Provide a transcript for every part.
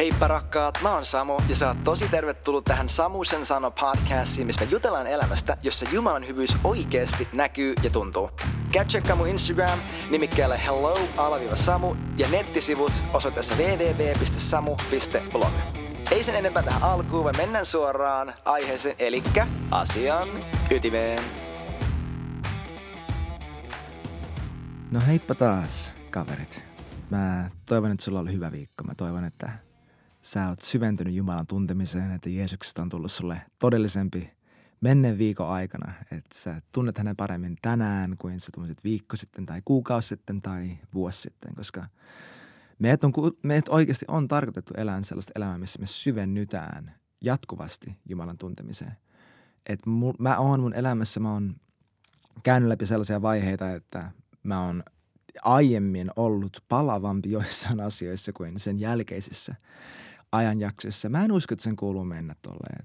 Heippa rakkaat, mä oon Samu ja sä oot tosi tervetullut tähän Samusen sano podcastiin, missä me jutellaan elämästä, jossa Jumalan hyvyys oikeasti näkyy ja tuntuu. Käy tsekkaa mun Instagram nimikkeellä hello-samu ja nettisivut osoitteessa www.samu.blog. Ei sen enempää tähän alkuun, vaan mennään suoraan aiheeseen, eli asian ytimeen. No heippa taas, kaverit. Mä toivon, että sulla oli hyvä viikko. Mä toivon, että sä oot syventynyt Jumalan tuntemiseen, että Jeesuksesta on tullut sulle todellisempi menneen viikon aikana, että sä tunnet hänen paremmin tänään kuin sä tunnet viikko sitten tai kuukausi sitten tai vuosi sitten, koska meidät, on, meidät oikeasti on tarkoitettu elämään sellaista elämää, missä me syvennytään jatkuvasti Jumalan tuntemiseen. Et mä oon mun elämässä, mä oon käynyt läpi sellaisia vaiheita, että mä oon aiemmin ollut palavampi joissain asioissa kuin sen jälkeisissä ajanjaksoissa. Mä en usko, että sen kuuluu mennä tolleen.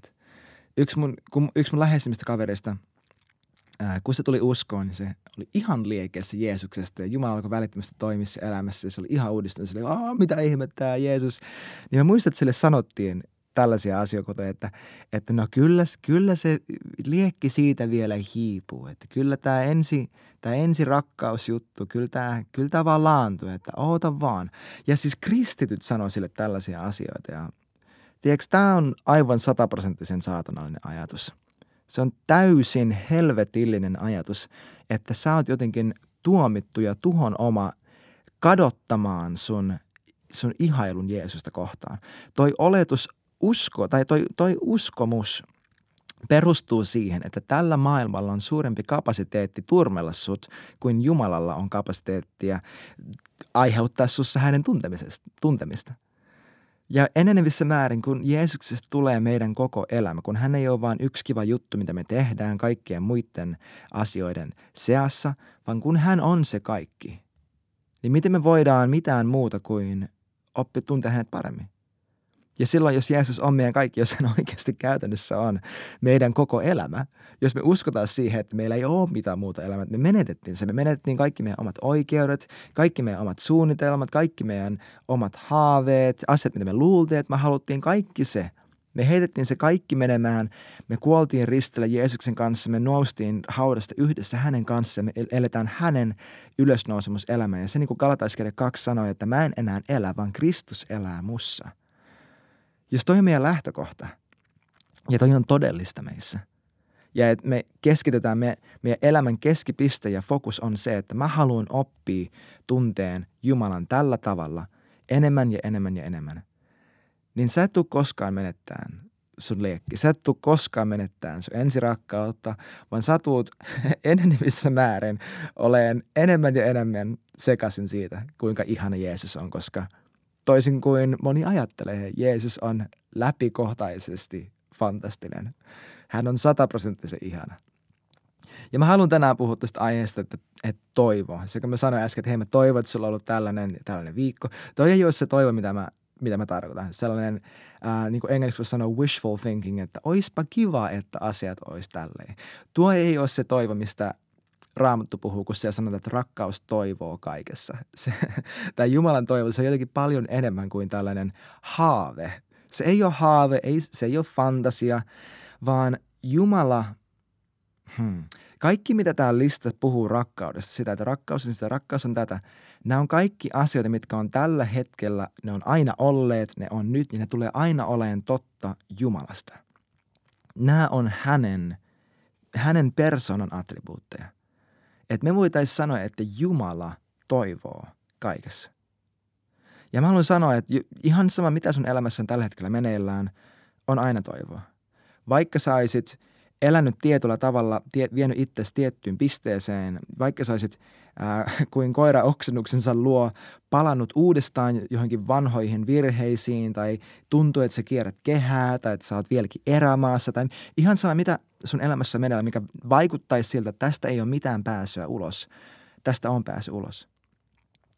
Yksi mun, kun, yksi mun läheisimmistä kavereista, ää, kun se tuli uskoon, niin se oli ihan liekeissä Jeesuksesta ja Jumala alkoi välittömästi toimia se elämässä ja se oli ihan uudistunut. Se oli, mitä ihmettää Jeesus. Niin mä muistan, että sille sanottiin tällaisia asioita, että, että no kyllä, kyllä se liekki siitä vielä hiipuu. Että kyllä tämä ensi, tämä ensi rakkausjuttu, kyllä tämä, kyllä tämä vaan laantuu, että oota vaan. Ja siis kristityt sanoo sille tällaisia asioita ja tiedätkö, tämä on aivan sataprosenttisen saatanallinen ajatus. Se on täysin helvetillinen ajatus, että sä oot jotenkin tuomittu ja tuhon oma kadottamaan sun sun ihailun Jeesusta kohtaan. Toi oletus usko tai toi, toi uskomus perustuu siihen, että tällä maailmalla on suurempi kapasiteetti turmella sut kuin Jumalalla on kapasiteettia aiheuttaa sussa hänen tuntemista. Ja enenevissä määrin, kun Jeesuksesta tulee meidän koko elämä, kun hän ei ole vain yksi kiva juttu, mitä me tehdään kaikkien muiden asioiden seassa, vaan kun hän on se kaikki, niin miten me voidaan mitään muuta kuin oppi tuntea hänet paremmin? Ja silloin, jos Jeesus on meidän kaikki, jos hän oikeasti käytännössä on meidän koko elämä, jos me uskotaan siihen, että meillä ei ole mitään muuta elämää, me menetettiin se. Me menetettiin kaikki meidän omat oikeudet, kaikki meidän omat suunnitelmat, kaikki meidän omat haaveet, asiat, mitä me luultiin, että me haluttiin, kaikki se. Me heitettiin se kaikki menemään, me kuoltiin ristillä Jeesuksen kanssa, me noustiin haudasta yhdessä hänen kanssa, me eletään hänen ylösnousemuselämää. Ja se niin kuin Galataiskirja 2 sanoi, että mä en enää elä, vaan Kristus elää mussa – jos toi on meidän lähtökohta ja toi on todellista meissä ja että me keskitytään, me, meidän elämän keskipiste ja fokus on se, että mä haluan oppia tunteen Jumalan tällä tavalla enemmän ja enemmän ja enemmän, niin sä et tule koskaan menettämään sun liekki. Sä et tule koskaan menettämään sun ensirakkautta, vaan sä tuut enenevissä määrin oleen enemmän ja enemmän sekaisin siitä, kuinka ihana Jeesus on, koska – Toisin kuin moni ajattelee, Jeesus on läpikohtaisesti fantastinen. Hän on sataprosenttisen ihana. Ja mä haluan tänään puhua tästä aiheesta, että, että toivo. Se kun mä sanoin äsken, että hei mä toivon, että sulla on ollut tällainen, tällainen viikko. Toi ei ole se toivo, mitä mä, mitä mä tarkoitan. Sellainen, ää, niin kuin englanniksi voisi sanoa wishful thinking, että oispa kiva, että asiat olisi tälleen. Tuo ei ole se toivo, mistä Raamattu puhuu, kun siellä sanotaan, että rakkaus toivoo kaikessa. Se, tämä Jumalan toivo, se on jotenkin paljon enemmän kuin tällainen haave. Se ei ole haave, ei, se ei ole fantasia, vaan Jumala, hmm, kaikki mitä tämä lista puhuu rakkaudesta, sitä, että rakkaus on sitä, rakkaus on tätä, nämä on kaikki asioita, mitkä on tällä hetkellä, ne on aina olleet, ne on nyt, niin ne tulee aina oleen totta Jumalasta. Nämä on hänen, hänen persoonan attribuutteja. Että me voitaisiin sanoa, että Jumala toivoo kaikessa. Ja mä haluan sanoa, että ihan sama mitä sun elämässä on tällä hetkellä meneillään, on aina toivoa. Vaikka sä olisit elänyt tietyllä tavalla, tie, vienyt itsesi tiettyyn pisteeseen, vaikka sä olisit äh, kuin koira oksennuksensa luo palannut uudestaan johonkin vanhoihin virheisiin tai tuntuu, että sä kierrät kehää tai että sä oot vieläkin erämaassa tai ihan saa mitä sun elämässä menee, mikä vaikuttaisi siltä, että tästä ei ole mitään pääsyä ulos. Tästä on pääsy ulos.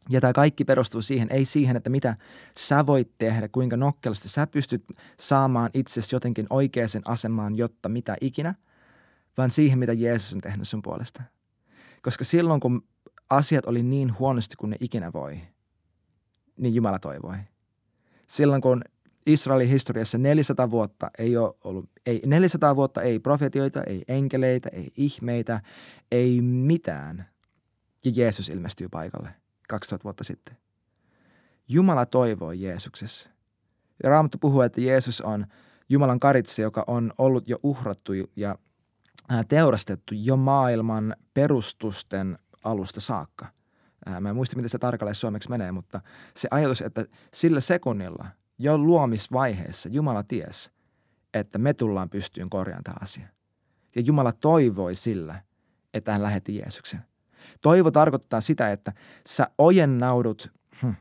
Ja tämä kaikki perustuu siihen, ei siihen, että mitä sä voit tehdä, kuinka nokkelasti sä pystyt saamaan itsesi jotenkin oikeaan asemaan, jotta mitä ikinä, vaan siihen, mitä Jeesus on tehnyt sun puolesta. Koska silloin, kun asiat oli niin huonosti kuin ne ikinä voi, niin Jumala toivoi. Silloin, kun Israelin historiassa 400 vuotta ei ole ollut, ei, 400 vuotta ei profetioita, ei enkeleitä, ei ihmeitä, ei mitään. Ja Jeesus ilmestyy paikalle 2000 vuotta sitten. Jumala toivoo Jeesuksessa. Ja Raamattu puhuu, että Jeesus on Jumalan karitse, joka on ollut jo uhrattu ja teurastettu jo maailman perustusten alusta saakka. Mä en muista, miten se tarkalleen suomeksi menee, mutta se ajatus, että sillä sekunnilla – jo luomisvaiheessa Jumala ties, että me tullaan pystyyn korjaamaan tämä asia. Ja Jumala toivoi sillä, että hän lähetti Jeesuksen. Toivo tarkoittaa sitä, että sä ojennaudut, hmm,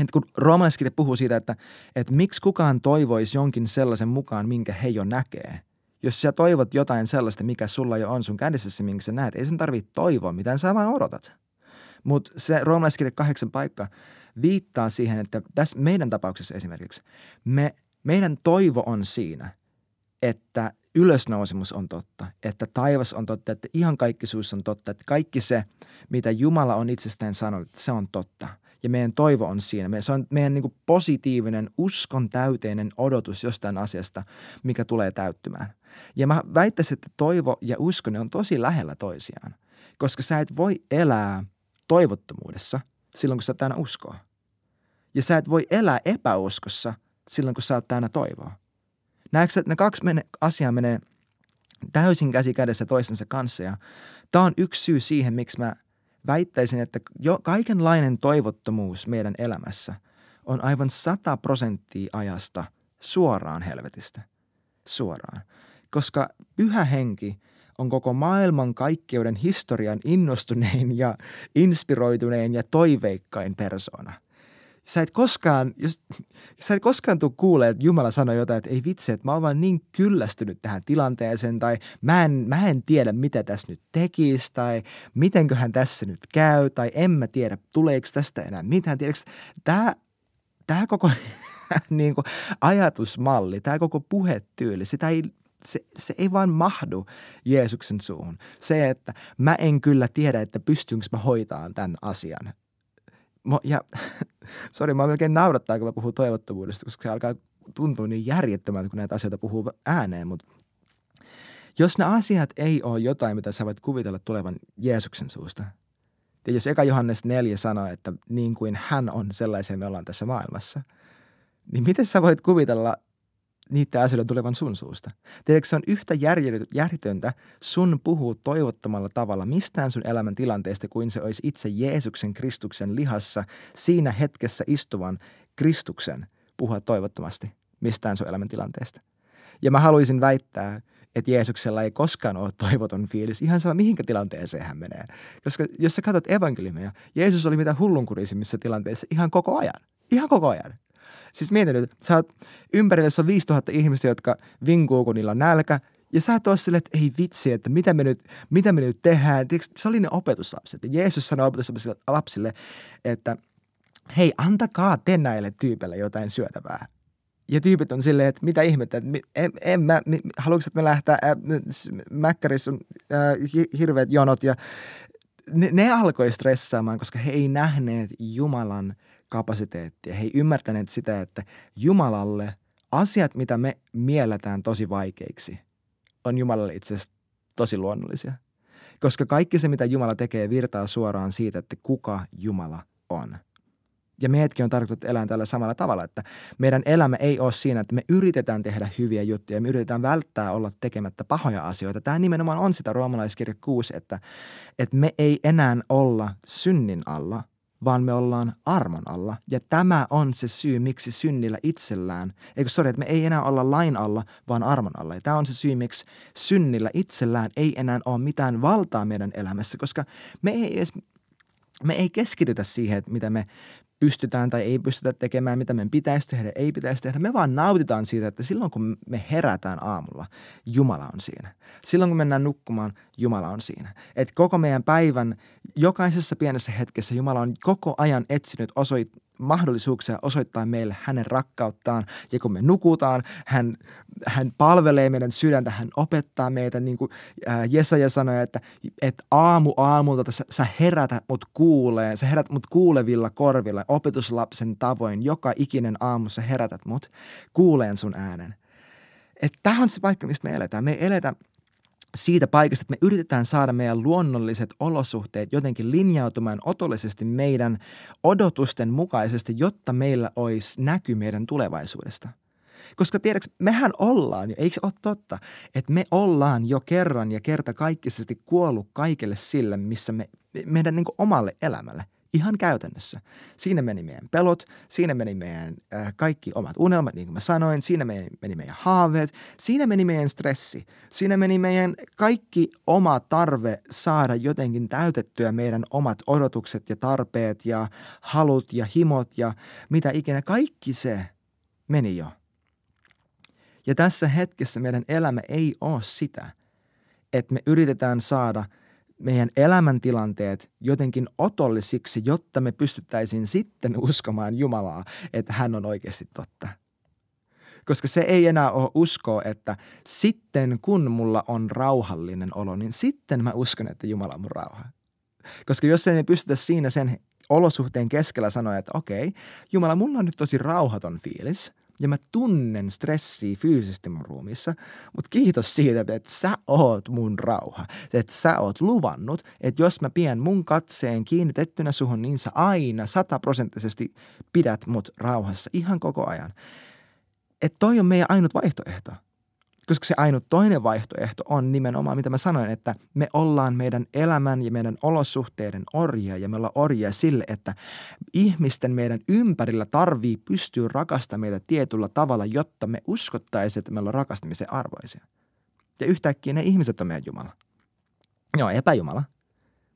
että kun roomalaiskirja puhuu siitä, että, että miksi kukaan toivoisi jonkin sellaisen mukaan, minkä he jo näkee. Jos sä toivot jotain sellaista, mikä sulla jo on sun kädessäsi, minkä sä näet, ei sun tarvitse toivoa mitään, sä vaan odotat. Mutta se roomalaiskirja kahdeksan paikka viittaa siihen, että tässä meidän tapauksessa esimerkiksi me, meidän toivo on siinä, että ylösnousemus on totta, että taivas on totta, että ihan kaikkisuus on totta, että kaikki se, mitä Jumala on itsestään sanonut, se on totta. Ja meidän toivo on siinä. Se on meidän niin positiivinen, uskon täyteinen odotus jostain asiasta, mikä tulee täyttymään. Ja mä väittäisin, että toivo ja usko ne on tosi lähellä toisiaan, koska sä et voi elää toivottomuudessa silloin, kun sä oot täynnä uskoa. Ja sä et voi elää epäuskossa silloin, kun sä oot täynnä toivoa. Näetkö, että ne kaksi mene, asiaa menee täysin käsi kädessä toistensa kanssa ja tämä on yksi syy siihen, miksi mä väittäisin, että jo kaikenlainen toivottomuus meidän elämässä on aivan sata prosenttia ajasta suoraan helvetistä. Suoraan. Koska pyhä henki – on koko maailman kaikkeuden historian innostunein ja inspiroitunein ja toiveikkain persona. Sä et koskaan, jos, sä et koskaan tuu kuulee, että Jumala sanoi jotain, että ei vitsi, että mä oon vaan niin kyllästynyt tähän tilanteeseen tai mä en, mä en tiedä, mitä tässä nyt tekisi tai mitenköhän tässä nyt käy tai en mä tiedä, tuleeko tästä enää mitään. Tiedätkö, tämä, tämä koko niin kuin ajatusmalli, tämä koko puhetyyli, sitä ei se, se ei vaan mahdu Jeesuksen suuhun. Se, että mä en kyllä tiedä, että pystynkö mä hoitaan tämän asian. Ja sori, mä melkein naurattaa, kun mä puhun toivottomuudesta, koska se alkaa tuntua niin järjettömältä, kun näitä asioita puhuu ääneen, mutta jos ne asiat ei ole jotain, mitä sä voit kuvitella tulevan Jeesuksen suusta, ja jos eka Johannes 4 sanoo, että niin kuin hän on, sellaisen me ollaan tässä maailmassa, niin miten sä voit kuvitella niiden asioiden tulevan sun suusta. Tiedätkö, se on yhtä järjetöntä sun puhuu toivottomalla tavalla mistään sun elämän tilanteesta kuin se olisi itse Jeesuksen Kristuksen lihassa siinä hetkessä istuvan Kristuksen puhua toivottomasti mistään sun elämän tilanteesta. Ja mä haluaisin väittää, että Jeesuksella ei koskaan ole toivoton fiilis, ihan sama mihinkä tilanteeseen hän menee. Koska jos sä katsot evankeliumia, Jeesus oli mitä hullunkurisimmissa tilanteissa ihan koko ajan. Ihan koko ajan. Siis mieti nyt, sä oot, ympärillä on 5000 ihmistä, jotka vinkuu, kun niillä on nälkä, ja sä et ole että ei vitsi, että mitä me nyt, mitä me nyt tehdään. Tiedätkö, se oli ne opetuslapset. Ja Jeesus sanoi opetuslapsille, että hei, antakaa te näille tyypeille jotain syötävää. Ja tyypit on silleen, että mitä ihmettä, että en, en mä, haluatko, että me lähtää, äh, Mäkkärissä on hirveät jonot ja ne, ne alkoi stressaamaan, koska he ei nähneet Jumalan – kapasiteettia. He ei ymmärtäneet sitä, että Jumalalle asiat, mitä me mielletään tosi vaikeiksi, on Jumalalle itse asiassa tosi luonnollisia. Koska kaikki se, mitä Jumala tekee, virtaa suoraan siitä, että kuka Jumala on. Ja meidätkin on tarkoitettu elää tällä samalla tavalla, että meidän elämä ei ole siinä, että me yritetään tehdä hyviä juttuja, me yritetään välttää olla tekemättä pahoja asioita. Tämä nimenomaan on sitä roomalaiskirja 6, että, että me ei enää olla synnin alla – vaan me ollaan armon alla. Ja tämä on se syy, miksi synnillä itsellään, eikö sori, että me ei enää olla lain alla, vaan armon alla. Ja tämä on se syy, miksi synnillä itsellään ei enää ole mitään valtaa meidän elämässä, koska me ei edes me ei keskitytä siihen, että mitä me pystytään tai ei pystytä tekemään, mitä meidän pitäisi tehdä, ei pitäisi tehdä. Me vaan nautitaan siitä, että silloin kun me herätään aamulla, Jumala on siinä. Silloin kun mennään nukkumaan, Jumala on siinä. Et koko meidän päivän, jokaisessa pienessä hetkessä Jumala on koko ajan etsinyt osoit, mahdollisuuksia osoittaa meille hänen rakkauttaan. Ja kun me nukutaan, hän, hän palvelee meidän sydäntä, hän opettaa meitä, niin kuin Jesaja sanoi, että, että aamu aamulta sä, sä herätä mut kuulee, sä herät mut kuulevilla korvilla, opetuslapsen tavoin joka ikinen aamussa herätät mut, kuuleen sun äänen. Tämä on se paikka, mistä me eletään. Me ei eletä siitä paikasta, että me yritetään saada meidän luonnolliset olosuhteet jotenkin linjautumaan otollisesti meidän odotusten mukaisesti, jotta meillä olisi näky meidän tulevaisuudesta. Koska tiedätkö, mehän ollaan jo, eikö se ole totta, että me ollaan jo kerran ja kerta kaikkisesti kuollut kaikelle sille, missä me, meidän niin omalle elämälle. Ihan käytännössä. Siinä meni meidän pelot, siinä meni meidän äh, kaikki omat unelmat, niin kuin mä sanoin, siinä meni, meni meidän haaveet, siinä meni meidän stressi, siinä meni meidän kaikki oma tarve saada jotenkin täytettyä meidän omat odotukset ja tarpeet ja halut ja himot ja mitä ikinä. Kaikki se meni jo. Ja tässä hetkessä meidän elämä ei ole sitä, että me yritetään saada – meidän elämäntilanteet jotenkin otollisiksi, jotta me pystyttäisiin sitten uskomaan Jumalaa, että hän on oikeasti totta. Koska se ei enää ole uskoa, että sitten kun mulla on rauhallinen olo, niin sitten mä uskon, että Jumala on mun rauha. Koska jos ei me pystytä siinä sen olosuhteen keskellä sanoa, että okei, Jumala, mulla on nyt tosi rauhaton fiilis – ja mä tunnen stressiä fyysisesti mun ruumissa, mutta kiitos siitä, että sä oot mun rauha. Että sä oot luvannut, että jos mä pidän mun katseen kiinnitettynä suhun, niin sä aina sataprosenttisesti pidät mut rauhassa ihan koko ajan. Että toi on meidän ainut vaihtoehto. Koska se ainut toinen vaihtoehto on nimenomaan, mitä mä sanoin, että me ollaan meidän elämän ja meidän olosuhteiden orjia ja me ollaan orjia sille, että ihmisten meidän ympärillä tarvii pystyä rakastamaan meitä tietyllä tavalla, jotta me uskottaisiin, että me ollaan rakastamisen arvoisia. Ja yhtäkkiä ne ihmiset on meidän Jumala. Joo, epäjumala.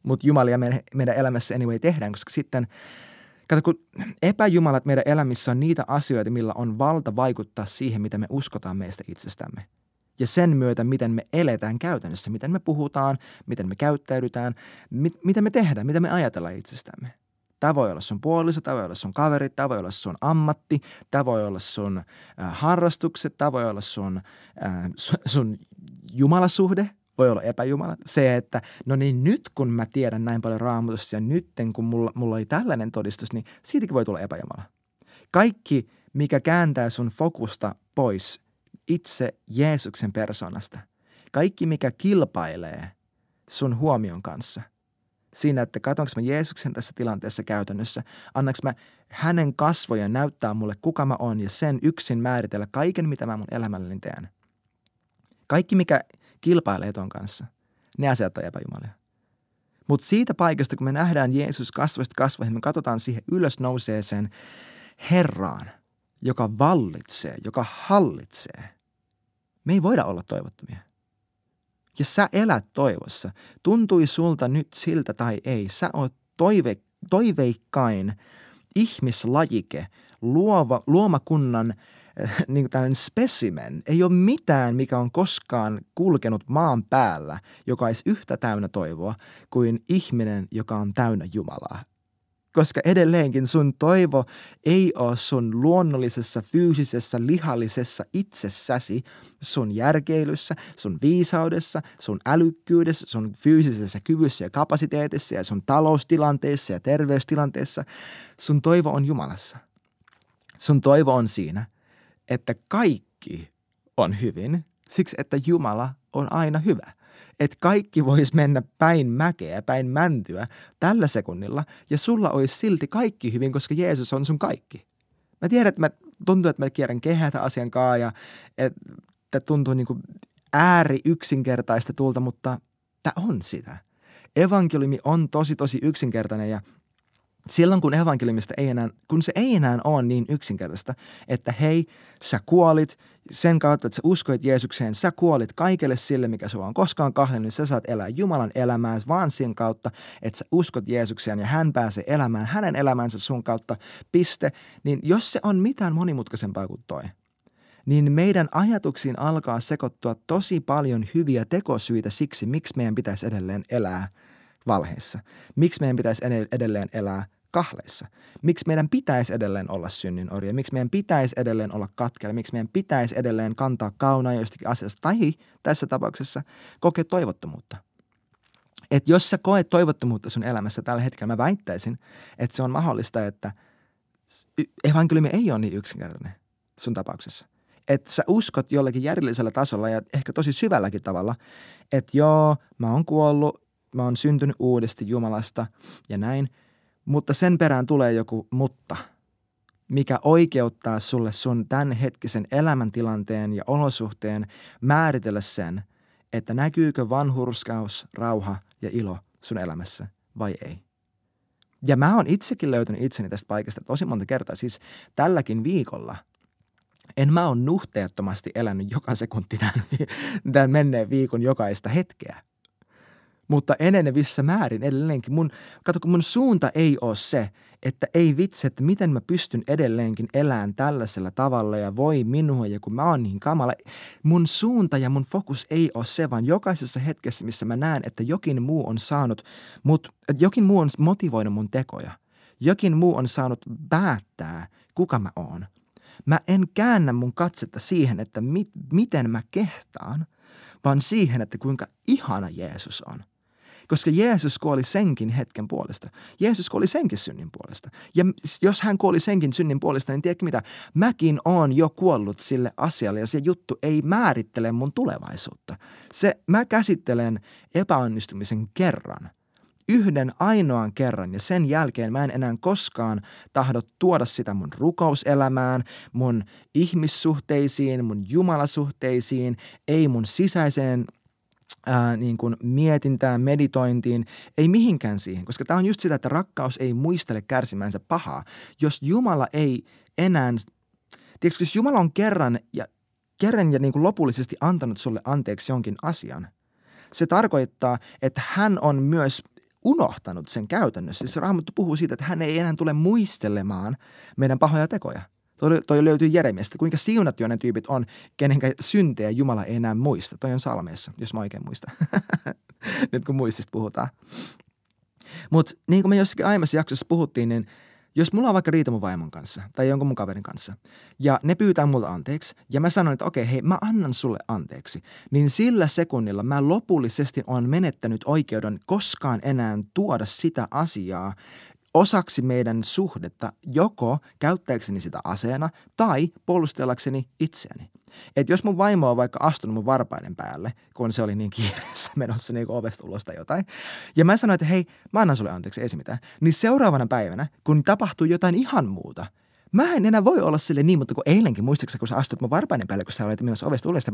Mutta Jumalia meidän, meidän elämässä anyway tehdään, koska sitten Kato, kun epäjumalat meidän elämissä on niitä asioita, millä on valta vaikuttaa siihen, mitä me uskotaan meistä itsestämme ja sen myötä, miten me eletään käytännössä, miten me puhutaan, miten me käyttäydytään, mit, mitä me tehdään, mitä me ajatellaan itsestämme. Tämä voi olla sun puoliso, tämä voi olla sun kaveri, tämä voi olla sun ammatti, tämä voi olla sun äh, harrastukset, tämä voi olla sun, äh, sun, sun jumalasuhde, voi olla epäjumala. Se, että no niin nyt kun mä tiedän näin paljon raamatusta ja nyt kun mulla, mulla oli tällainen todistus, niin siitäkin voi tulla epäjumala. Kaikki, mikä kääntää sun fokusta pois itse Jeesuksen persoonasta. Kaikki, mikä kilpailee sun huomion kanssa. Siinä, että katsonko mä Jeesuksen tässä tilanteessa käytännössä, annaks mä hänen kasvojen näyttää mulle, kuka mä oon ja sen yksin määritellä kaiken, mitä mä mun elämälläni teen. Kaikki, mikä kilpailee ton kanssa, ne asiat on epäjumalia. Mutta siitä paikasta, kun me nähdään Jeesus kasvoista kasvoihin, me katsotaan siihen ylös nouseeseen Herraan, joka vallitsee, joka hallitsee – me ei voida olla toivottomia. Ja sä elät toivossa. Tuntui sulta nyt siltä tai ei. Sä oot toive, toiveikkain ihmislajike, luova, luomakunnan äh, niin kuin tällainen specimen. Ei ole mitään, mikä on koskaan kulkenut maan päällä, joka olisi yhtä täynnä toivoa kuin ihminen, joka on täynnä Jumalaa koska edelleenkin sun toivo ei ole sun luonnollisessa, fyysisessä, lihallisessa itsessäsi, sun järkeilyssä, sun viisaudessa, sun älykkyydessä, sun fyysisessä kyvyssä ja kapasiteetissa ja sun taloustilanteessa ja terveystilanteessa. Sun toivo on Jumalassa. Sun toivo on siinä, että kaikki on hyvin siksi, että Jumala on aina hyvä että kaikki voisi mennä päin mäkeä, päin mäntyä tällä sekunnilla ja sulla olisi silti kaikki hyvin, koska Jeesus on sun kaikki. Mä tiedän, että mä tuntuu, että mä kierrän kehätä asian kaa ja että tuntuu niin kuin ääri yksinkertaista tulta, mutta tämä on sitä. Evankeliumi on tosi tosi yksinkertainen ja silloin kun evankeliumista ei enää, kun se ei enää ole niin yksinkertaista, että hei, sä kuolit sen kautta, että sä uskoit Jeesukseen, sä kuolit kaikelle sille, mikä sulla on koskaan kahden, niin sä saat elää Jumalan elämää vaan sen kautta, että sä uskot Jeesukseen ja hän pääsee elämään hänen elämänsä sun kautta, piste. Niin jos se on mitään monimutkaisempaa kuin toi, niin meidän ajatuksiin alkaa sekoittua tosi paljon hyviä tekosyitä siksi, miksi meidän pitäisi edelleen elää valheessa. Miksi meidän pitäisi edelleen elää kahleissa. Miksi meidän pitäisi edelleen olla synnin orja? Miksi meidän pitäisi edelleen olla katkella? Miksi meidän pitäisi edelleen kantaa kaunaa jostakin asiasta? Tai tässä tapauksessa kokea toivottomuutta. Et jos sä koet toivottomuutta sun elämässä tällä hetkellä, mä väittäisin, että se on mahdollista, että evankeliumi ei ole niin yksinkertainen sun tapauksessa. Että sä uskot jollekin järjellisellä tasolla ja ehkä tosi syvälläkin tavalla, että joo, mä oon kuollut, mä oon syntynyt uudesti Jumalasta ja näin, mutta sen perään tulee joku mutta, mikä oikeuttaa sulle sun tämänhetkisen elämäntilanteen ja olosuhteen määritellä sen, että näkyykö vanhurskaus, rauha ja ilo sun elämässä vai ei. Ja mä oon itsekin löytänyt itseni tästä paikasta tosi monta kertaa. Siis tälläkin viikolla en mä oon nuhteettomasti elänyt joka sekunti tämän, tämän menneen viikon jokaista hetkeä. Mutta enenevissä määrin edelleenkin mun, kato kun mun suunta ei ole se, että ei vitsi, että miten mä pystyn edelleenkin elämään tällaisella tavalla ja voi minua ja kun mä oon niin kamala. Mun suunta ja mun fokus ei ole se, vaan jokaisessa hetkessä, missä mä näen, että jokin muu on saanut mut, että jokin muu on motivoinut mun tekoja. Jokin muu on saanut päättää, kuka mä oon. Mä en käännä mun katsetta siihen, että mit, miten mä kehtaan, vaan siihen, että kuinka ihana Jeesus on – koska Jeesus kuoli senkin hetken puolesta. Jeesus kuoli senkin synnin puolesta. Ja jos hän kuoli senkin synnin puolesta, niin tiedätkö mitä? Mäkin oon jo kuollut sille asialle ja se juttu ei määrittele mun tulevaisuutta. Se, mä käsittelen epäonnistumisen kerran yhden ainoan kerran ja sen jälkeen mä en enää koskaan tahdo tuoda sitä mun rukouselämään, mun ihmissuhteisiin, mun jumalasuhteisiin, ei mun sisäiseen ää, niin kuin mietintään, meditointiin, ei mihinkään siihen, koska tämä on just sitä, että rakkaus ei muistele kärsimänsä pahaa. Jos Jumala ei enää, tiedätkö, jos Jumala on kerran ja, kerran ja niin kuin lopullisesti antanut sulle anteeksi jonkin asian, se tarkoittaa, että hän on myös unohtanut sen käytännössä. Siis Raamattu puhuu siitä, että hän ei enää tule muistelemaan meidän pahoja tekoja – Toi, toi löytyy Jeremiasta. Kuinka siunattuja ne tyypit on, kenen syntejä Jumala ei enää muista. Toi on salmeessa, jos mä oikein muistan. Nyt kun muistista puhutaan. Mutta niin kuin me jossakin aiemmassa jaksossa puhuttiin, niin jos mulla on vaikka riita mun vaimon kanssa tai jonkun mun kaverin kanssa ja ne pyytää multa anteeksi ja mä sanon, että okei, hei, mä annan sulle anteeksi, niin sillä sekunnilla mä lopullisesti on menettänyt oikeuden koskaan enää tuoda sitä asiaa osaksi meidän suhdetta joko käyttääkseni sitä aseena tai puolustellakseni itseäni. Et jos mun vaimo on vaikka astunut mun varpaiden päälle, kun se oli niin kiireessä menossa niin ovesta ulos tai jotain, ja mä sanoin, että hei, mä annan sulle anteeksi, ei se mitään, niin seuraavana päivänä, kun tapahtuu jotain ihan muuta, Mä en enää voi olla sille niin, mutta kun eilenkin muistaakseni, kun sä astut mun varpaiden päälle, kun sä olet menossa ovesta ulos, sä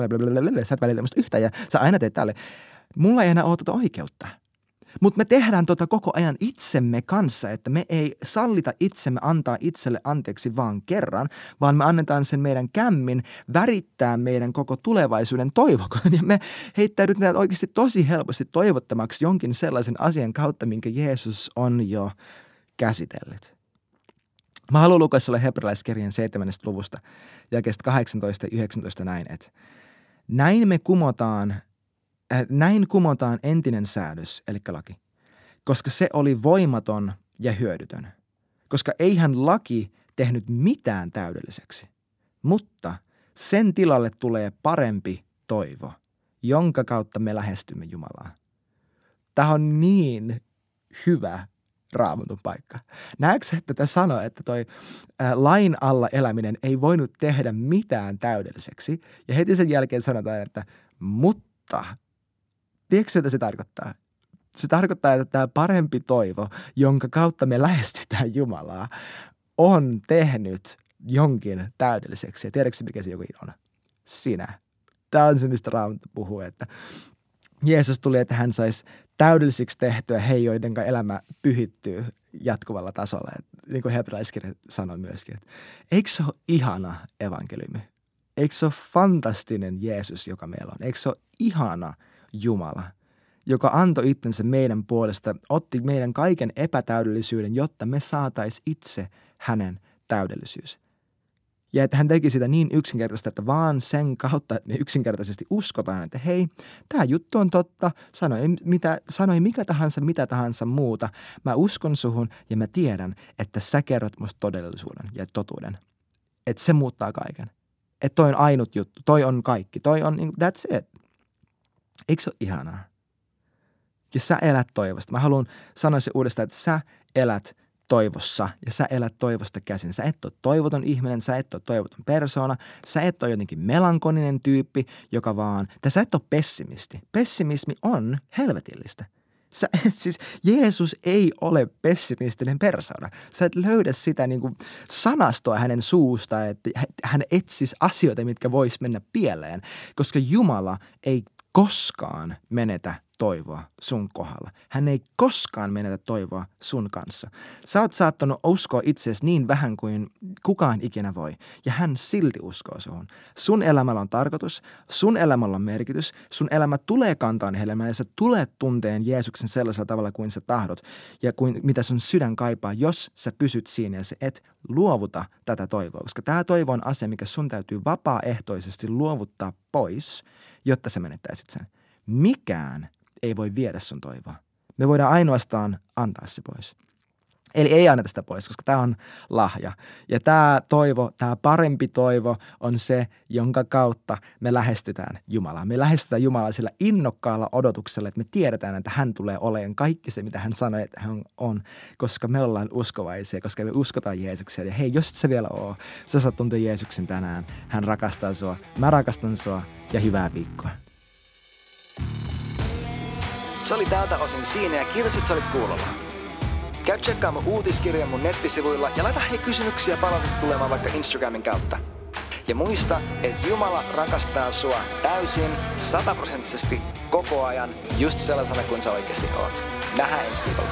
et välillä yhtä ja sä aina teet tälle. Mulla ei enää ole tätä oikeutta. Mutta me tehdään tota koko ajan itsemme kanssa, että me ei sallita itsemme antaa itselle anteeksi vaan kerran, vaan me annetaan sen meidän kämmin värittää meidän koko tulevaisuuden toivokon. Ja me heittäydytään oikeasti tosi helposti toivottamaksi jonkin sellaisen asian kautta, minkä Jeesus on jo käsitellyt. Mä haluan lukea sulle hebrealaiskirjan 7. luvusta, jakeesta 18 ja 19 näin, että näin me kumotaan näin kumotaan entinen säädös, eli laki, koska se oli voimaton ja hyödytön. Koska eihän laki tehnyt mitään täydelliseksi. Mutta sen tilalle tulee parempi toivo, jonka kautta me lähestymme Jumalaa. Tämä on niin hyvä raamatun paikka. Näetkö, että tämä sanoo, että toi ää, lain alla eläminen ei voinut tehdä mitään täydelliseksi. Ja heti sen jälkeen sanotaan, että mutta Tiedätkö, mitä se tarkoittaa? Se tarkoittaa, että tämä parempi toivo, jonka kautta me lähestytään Jumalaa, on tehnyt jonkin täydelliseksi. Ja tiedätkö mikä se jokin on? Sinä. Tämä on se, mistä Raamattu puhuu, että Jeesus tuli, että hän saisi täydellisiksi tehtyä he, joiden elämä pyhittyy jatkuvalla tasolla. Et, niin kuin hebrealaiskirja sanoi myöskin, että eikö se ole ihana evankeliumi? Eikö se ole fantastinen Jeesus, joka meillä on? Eikö se ole ihana Jumala, joka antoi itsensä meidän puolesta, otti meidän kaiken epätäydellisyyden, jotta me saatais itse hänen täydellisyys. Ja että hän teki sitä niin yksinkertaisesti, että vaan sen kautta, että me yksinkertaisesti uskotaan, että hei, tämä juttu on totta, sanoi, mitä, sanoi mikä tahansa, mitä tahansa muuta. Mä uskon suhun ja mä tiedän, että sä kerrot musta todellisuuden ja totuuden. Että se muuttaa kaiken. Että toi on ainut juttu, toi on kaikki, toi on, that's it. Eikö se ole ihanaa? Ja sä elät toivosta. Mä haluan sanoa se uudestaan, että sä elät toivossa ja sä elät toivosta käsin. Sä et ole toivoton ihminen, sä et ole toivoton persona, sä et ole jotenkin melankoninen tyyppi, joka vaan, tai sä et ole pessimisti. Pessimismi on helvetillistä. Sä, siis Jeesus ei ole pessimistinen persona. Sä et löydä sitä niin kuin sanastoa hänen suusta, että hän etsisi asioita, mitkä vois mennä pieleen, koska Jumala ei koskaan menetä toivoa sun kohdalla. Hän ei koskaan menetä toivoa sun kanssa. Sä oot saattanut uskoa itseesi niin vähän kuin kukaan ikinä voi, ja hän silti uskoo suhun. Sun elämällä on tarkoitus, sun elämällä on merkitys, sun elämä tulee kantaan helmään ja sä tulet tunteen Jeesuksen sellaisella tavalla kuin sä tahdot ja kuin, mitä sun sydän kaipaa, jos sä pysyt siinä ja sä et luovuta tätä toivoa. Koska tämä toivo on asia, mikä sun täytyy vapaaehtoisesti luovuttaa pois, jotta sä menettäisit sen. Mikään ei voi viedä sun toivoa. Me voidaan ainoastaan antaa se pois. Eli ei anneta sitä pois, koska tämä on lahja. Ja tämä toivo, tämä parempi toivo on se, jonka kautta me lähestytään Jumalaa. Me lähestytään Jumalaa sillä innokkaalla odotuksella, että me tiedetään, että hän tulee olemaan kaikki se, mitä hän sanoi, että hän on, koska me ollaan uskovaisia, koska me uskotaan Jeesukseen. Ja hei, jos et sä vielä oo, sä saat tuntea Jeesuksen tänään. Hän rakastaa sua, mä rakastan sua ja hyvää viikkoa. Se oli tältä osin siinä ja kiitos, että sä olit kuulolla. Käy tsekkaamaan uutiskirjan mun nettisivuilla ja laita hei kysymyksiä palautetta tulemaan vaikka Instagramin kautta. Ja muista, että Jumala rakastaa sua täysin, sataprosenttisesti, koko ajan, just sellaisena kuin sä oikeasti oot. Nähdään ensi viikolla.